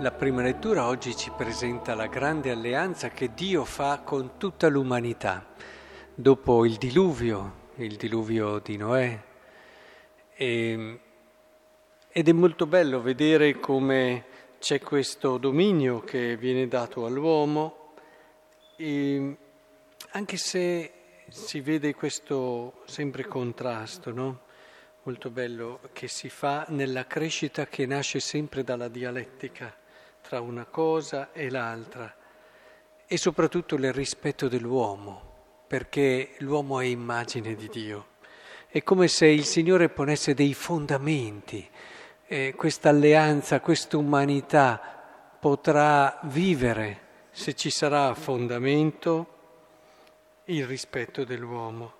La prima lettura oggi ci presenta la grande alleanza che Dio fa con tutta l'umanità. Dopo il diluvio, il diluvio di Noè, e, ehm, ed è molto bello vedere come c'è questo dominio che viene dato all'uomo, e anche se si vede questo sempre contrasto, no? Molto bello che si fa nella crescita che nasce sempre dalla dialettica tra una cosa e l'altra e soprattutto il rispetto dell'uomo, perché l'uomo è immagine di Dio. È come se il Signore ponesse dei fondamenti, eh, questa alleanza, questa umanità potrà vivere se ci sarà fondamento il rispetto dell'uomo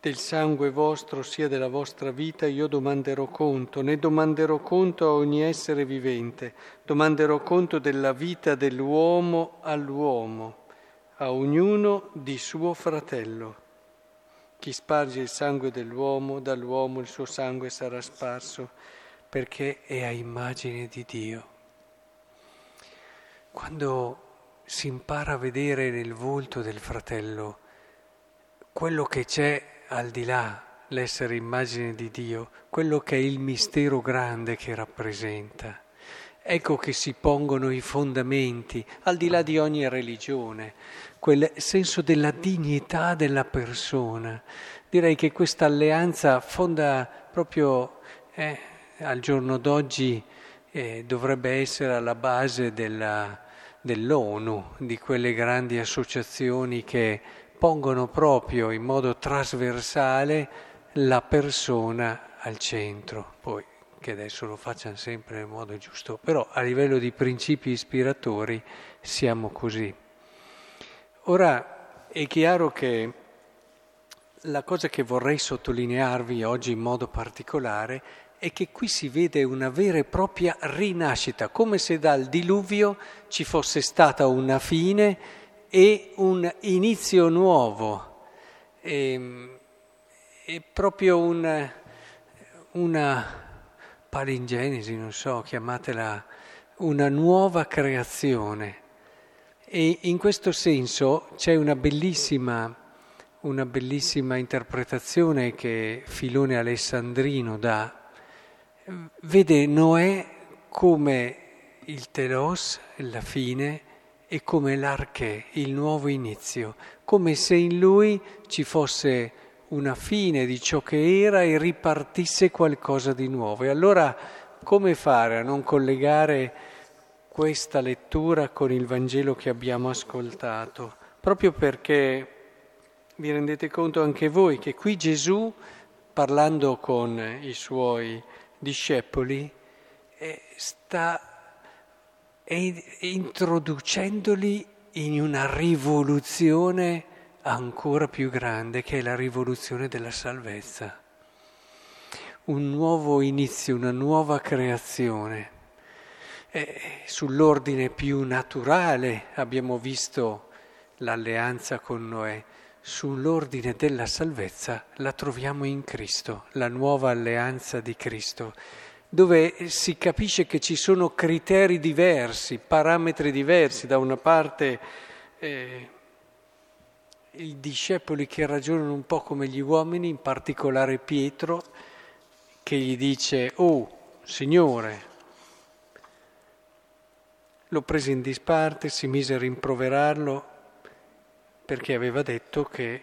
del sangue vostro sia della vostra vita io domanderò conto, ne domanderò conto a ogni essere vivente, domanderò conto della vita dell'uomo all'uomo, a ognuno di suo fratello. Chi sparge il sangue dell'uomo, dall'uomo il suo sangue sarà sparso, perché è a immagine di Dio. Quando si impara a vedere nel volto del fratello quello che c'è al di là l'essere immagine di Dio, quello che è il mistero grande che rappresenta. Ecco che si pongono i fondamenti, al di là di ogni religione, quel senso della dignità della persona. Direi che questa alleanza fonda proprio eh, al giorno d'oggi eh, dovrebbe essere alla base della, dell'ONU, di quelle grandi associazioni che pongono proprio in modo trasversale la persona al centro. Poi che adesso lo facciano sempre in modo giusto, però a livello di principi ispiratori siamo così. Ora è chiaro che la cosa che vorrei sottolinearvi oggi in modo particolare è che qui si vede una vera e propria rinascita, come se dal diluvio ci fosse stata una fine e un inizio nuovo, è, ehm, è proprio un, una palingenesi, non so, chiamatela una nuova creazione. E in questo senso c'è una bellissima, una bellissima interpretazione che Filone Alessandrino dà. Vede Noè come il telos, la fine, è come l'arché, il nuovo inizio, come se in lui ci fosse una fine di ciò che era e ripartisse qualcosa di nuovo. E allora come fare a non collegare questa lettura con il Vangelo che abbiamo ascoltato? Proprio perché vi rendete conto anche voi che qui Gesù, parlando con i suoi discepoli, eh, sta e introducendoli in una rivoluzione ancora più grande che è la rivoluzione della salvezza. Un nuovo inizio, una nuova creazione. E sull'ordine più naturale abbiamo visto l'alleanza con Noè, sull'ordine della salvezza la troviamo in Cristo, la nuova alleanza di Cristo dove si capisce che ci sono criteri diversi, parametri diversi, da una parte eh, i discepoli che ragionano un po' come gli uomini, in particolare Pietro, che gli dice, oh Signore, lo prese in disparte, si mise a rimproverarlo perché aveva detto che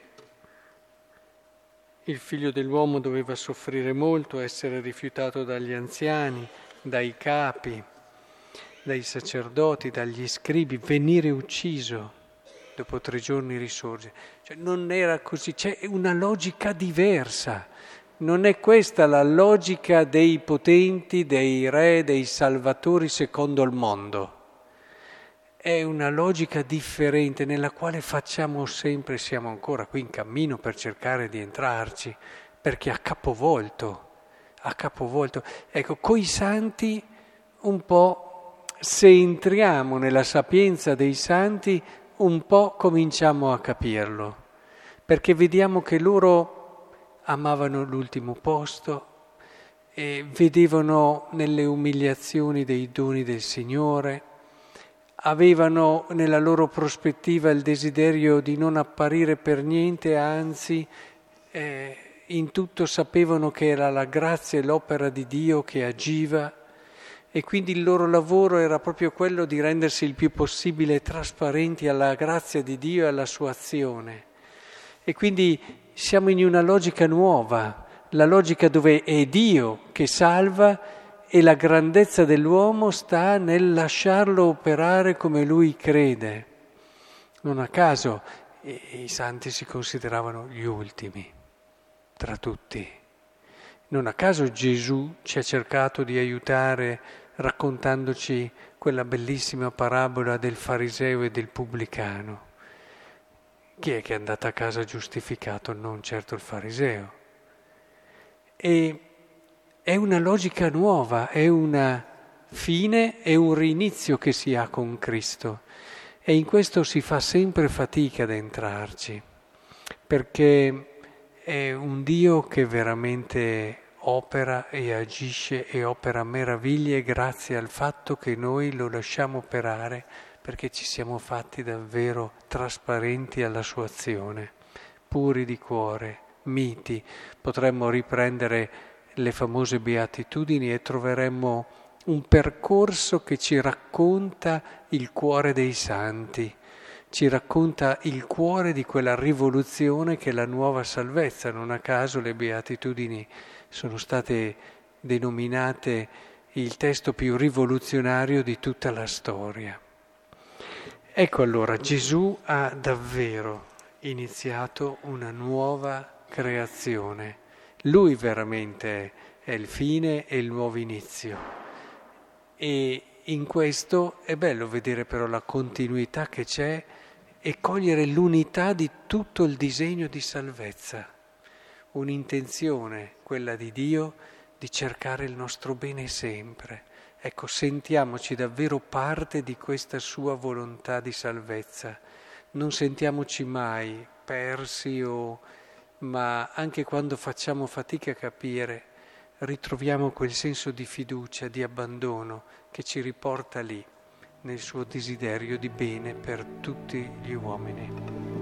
il figlio dell'uomo doveva soffrire molto, essere rifiutato dagli anziani, dai capi, dai sacerdoti, dagli scribi, venire ucciso, dopo tre giorni risorge. Cioè, non era così, c'è una logica diversa. Non è questa la logica dei potenti, dei re, dei salvatori secondo il mondo è una logica differente nella quale facciamo sempre, siamo ancora qui in cammino per cercare di entrarci, perché ha capovolto, ha capovolto. Ecco, coi santi un po', se entriamo nella sapienza dei santi, un po' cominciamo a capirlo, perché vediamo che loro amavano l'ultimo posto, vedevano nelle umiliazioni dei doni del Signore, avevano nella loro prospettiva il desiderio di non apparire per niente, anzi eh, in tutto sapevano che era la grazia e l'opera di Dio che agiva e quindi il loro lavoro era proprio quello di rendersi il più possibile trasparenti alla grazia di Dio e alla sua azione. E quindi siamo in una logica nuova, la logica dove è Dio che salva e la grandezza dell'uomo sta nel lasciarlo operare come lui crede. Non a caso i santi si consideravano gli ultimi tra tutti. Non a caso Gesù ci ha cercato di aiutare raccontandoci quella bellissima parabola del fariseo e del pubblicano. Chi è che è andato a casa giustificato? Non certo il fariseo. E è una logica nuova, è una fine e un rinizio che si ha con Cristo. E in questo si fa sempre fatica ad entrarci, perché è un Dio che veramente opera e agisce e opera meraviglie grazie al fatto che noi lo lasciamo operare perché ci siamo fatti davvero trasparenti alla sua azione, puri di cuore, miti. Potremmo riprendere le famose beatitudini e troveremmo un percorso che ci racconta il cuore dei santi, ci racconta il cuore di quella rivoluzione che è la nuova salvezza. Non a caso le beatitudini sono state denominate il testo più rivoluzionario di tutta la storia. Ecco allora, Gesù ha davvero iniziato una nuova creazione. Lui veramente è il fine e il nuovo inizio. E in questo è bello vedere però la continuità che c'è e cogliere l'unità di tutto il disegno di salvezza. Un'intenzione, quella di Dio, di cercare il nostro bene sempre Ecco, sentiamoci davvero parte di questa sua volontà di salvezza. Non sentiamoci mai persi o... ma anche quando facciamo fatica a capire, ritroviamo quel senso di fiducia, di abbandono che ci riporta lì, nel suo desiderio di bene per tutti gli uomini.